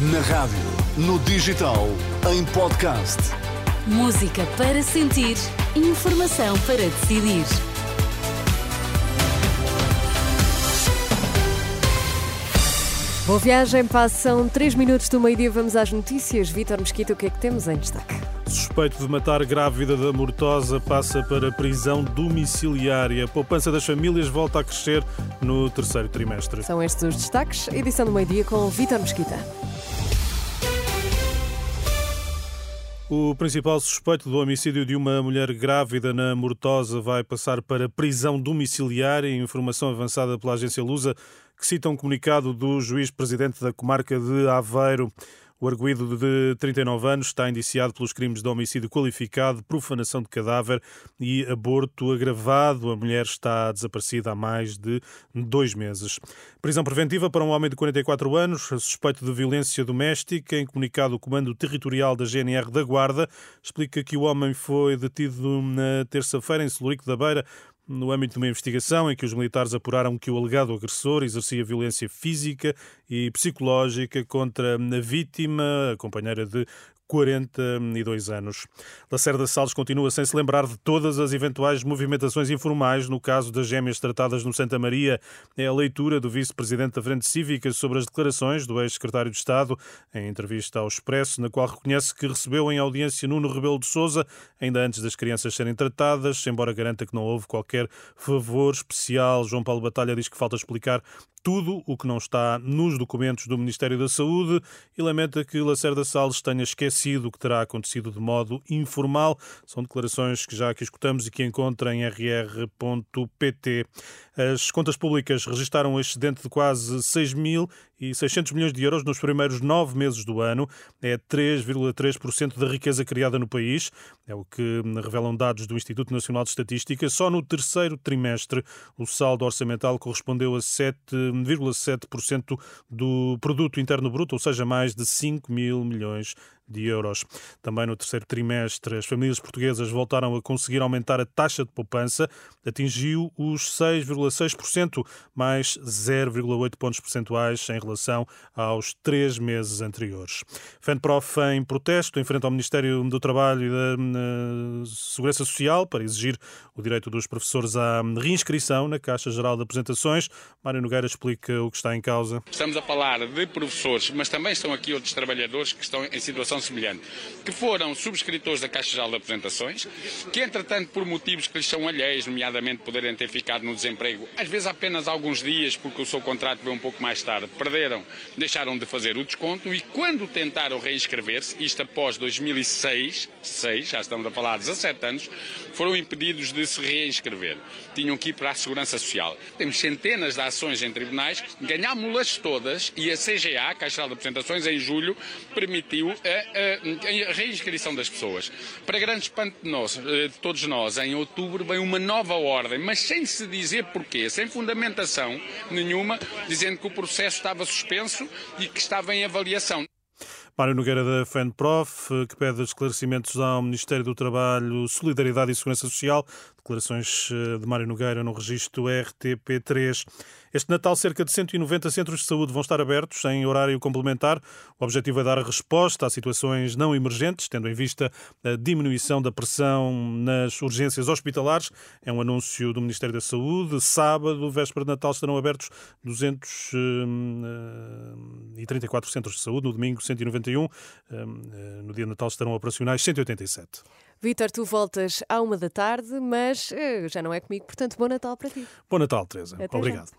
Na rádio, no digital, em podcast. Música para sentir, informação para decidir. Boa viagem, passam 3 minutos do meio-dia, vamos às notícias. Vítor Mesquita, o que é que temos em destaque? Suspeito de matar grávida da Mortosa passa para prisão domiciliária. A poupança das famílias volta a crescer no terceiro trimestre. São estes os destaques. Edição do meio-dia com Vítor Mesquita. O principal suspeito do homicídio de uma mulher grávida na Mortosa vai passar para prisão domiciliária. Informação avançada pela agência Lusa, que cita um comunicado do juiz-presidente da comarca de Aveiro. O arguído de 39 anos está indiciado pelos crimes de homicídio qualificado, profanação de cadáver e aborto agravado. A mulher está desaparecida há mais de dois meses. Prisão preventiva para um homem de 44 anos, suspeito de violência doméstica. Em comunicado, o Comando Territorial da GNR da Guarda explica que o homem foi detido na terça-feira em Celurico da Beira no âmbito de uma investigação em que os militares apuraram que o alegado agressor exercia violência física e psicológica contra a vítima, a companheira de 42 anos. Lacerda Salles continua sem se lembrar de todas as eventuais movimentações informais no caso das gêmeas tratadas no Santa Maria. É a leitura do vice-presidente da Frente Cívica sobre as declarações do ex-secretário de Estado em entrevista ao Expresso, na qual reconhece que recebeu em audiência Nuno Rebelo de Sousa, ainda antes das crianças serem tratadas, embora garanta que não houve qualquer favor especial. João Paulo Batalha diz que falta explicar tudo o que não está nos documentos do Ministério da Saúde e lamenta que Lacerda Salles tenha esquecido o que terá acontecido de modo informal. São declarações que já aqui escutamos e que encontra em rr.pt. As contas públicas registaram um excedente de quase 6 mil e 600 milhões de euros nos primeiros nove meses do ano. É 3,3% da riqueza criada no país. É o que revelam dados do Instituto Nacional de Estatística. Só no terceiro trimestre, o saldo orçamental correspondeu a 7,7% do produto interno bruto, ou seja, mais de 5 mil milhões de euros. Também no terceiro trimestre, as famílias portuguesas voltaram a conseguir aumentar a taxa de poupança, atingiu os 6,6%, mais 0,8 pontos percentuais em relação aos três meses anteriores. FENPROF em protesto em frente ao Ministério do Trabalho e da Segurança Social para exigir o direito dos professores à reinscrição na Caixa Geral de Apresentações. Mário Nogueira explica o que está em causa. Estamos a falar de professores, mas também estão aqui outros trabalhadores que estão em situação semelhante, que foram subscritores da Caixa Geral de Apresentações, que entretanto por motivos que lhes são alheios, nomeadamente poderem ter ficado no desemprego, às vezes apenas alguns dias, porque o seu contrato veio um pouco mais tarde, perderam, deixaram de fazer o desconto e quando tentaram reinscrever-se, isto após 2006, 6, já estamos a falar de 17 anos, foram impedidos de se reinscrever. Tinham que ir para a Segurança Social. Temos centenas de ações em tribunais, ganhámos-las todas e a CGA, a Caixa Geral de Apresentações, em julho, permitiu a a, reinscrição das pessoas. Para grande espanto de, nós, eh, de todos nós, em outubro vem uma nova ordem, mas sem se dizer porquê, sem fundamentação nenhuma, dizendo que o processo estava suspenso e que estava em avaliação. Mário Nogueira da FENPROF, que pede esclarecimentos ao Ministério do Trabalho, Solidariedade e Segurança Social. Declarações eh, de Mário Nogueira no registro RTP3. Este Natal, cerca de 190 centros de saúde vão estar abertos em horário complementar. O objetivo é dar resposta a situações não emergentes, tendo em vista a diminuição da pressão nas urgências hospitalares. É um anúncio do Ministério da Saúde. Sábado, véspera de Natal, estarão abertos 234 eh, centros de saúde. No domingo, 191. Eh, no dia de Natal estarão operacionais 187. Vítor, tu voltas à uma da tarde, mas já não é comigo, portanto, bom Natal para ti. Bom Natal, Teresa. Até Obrigado. Já.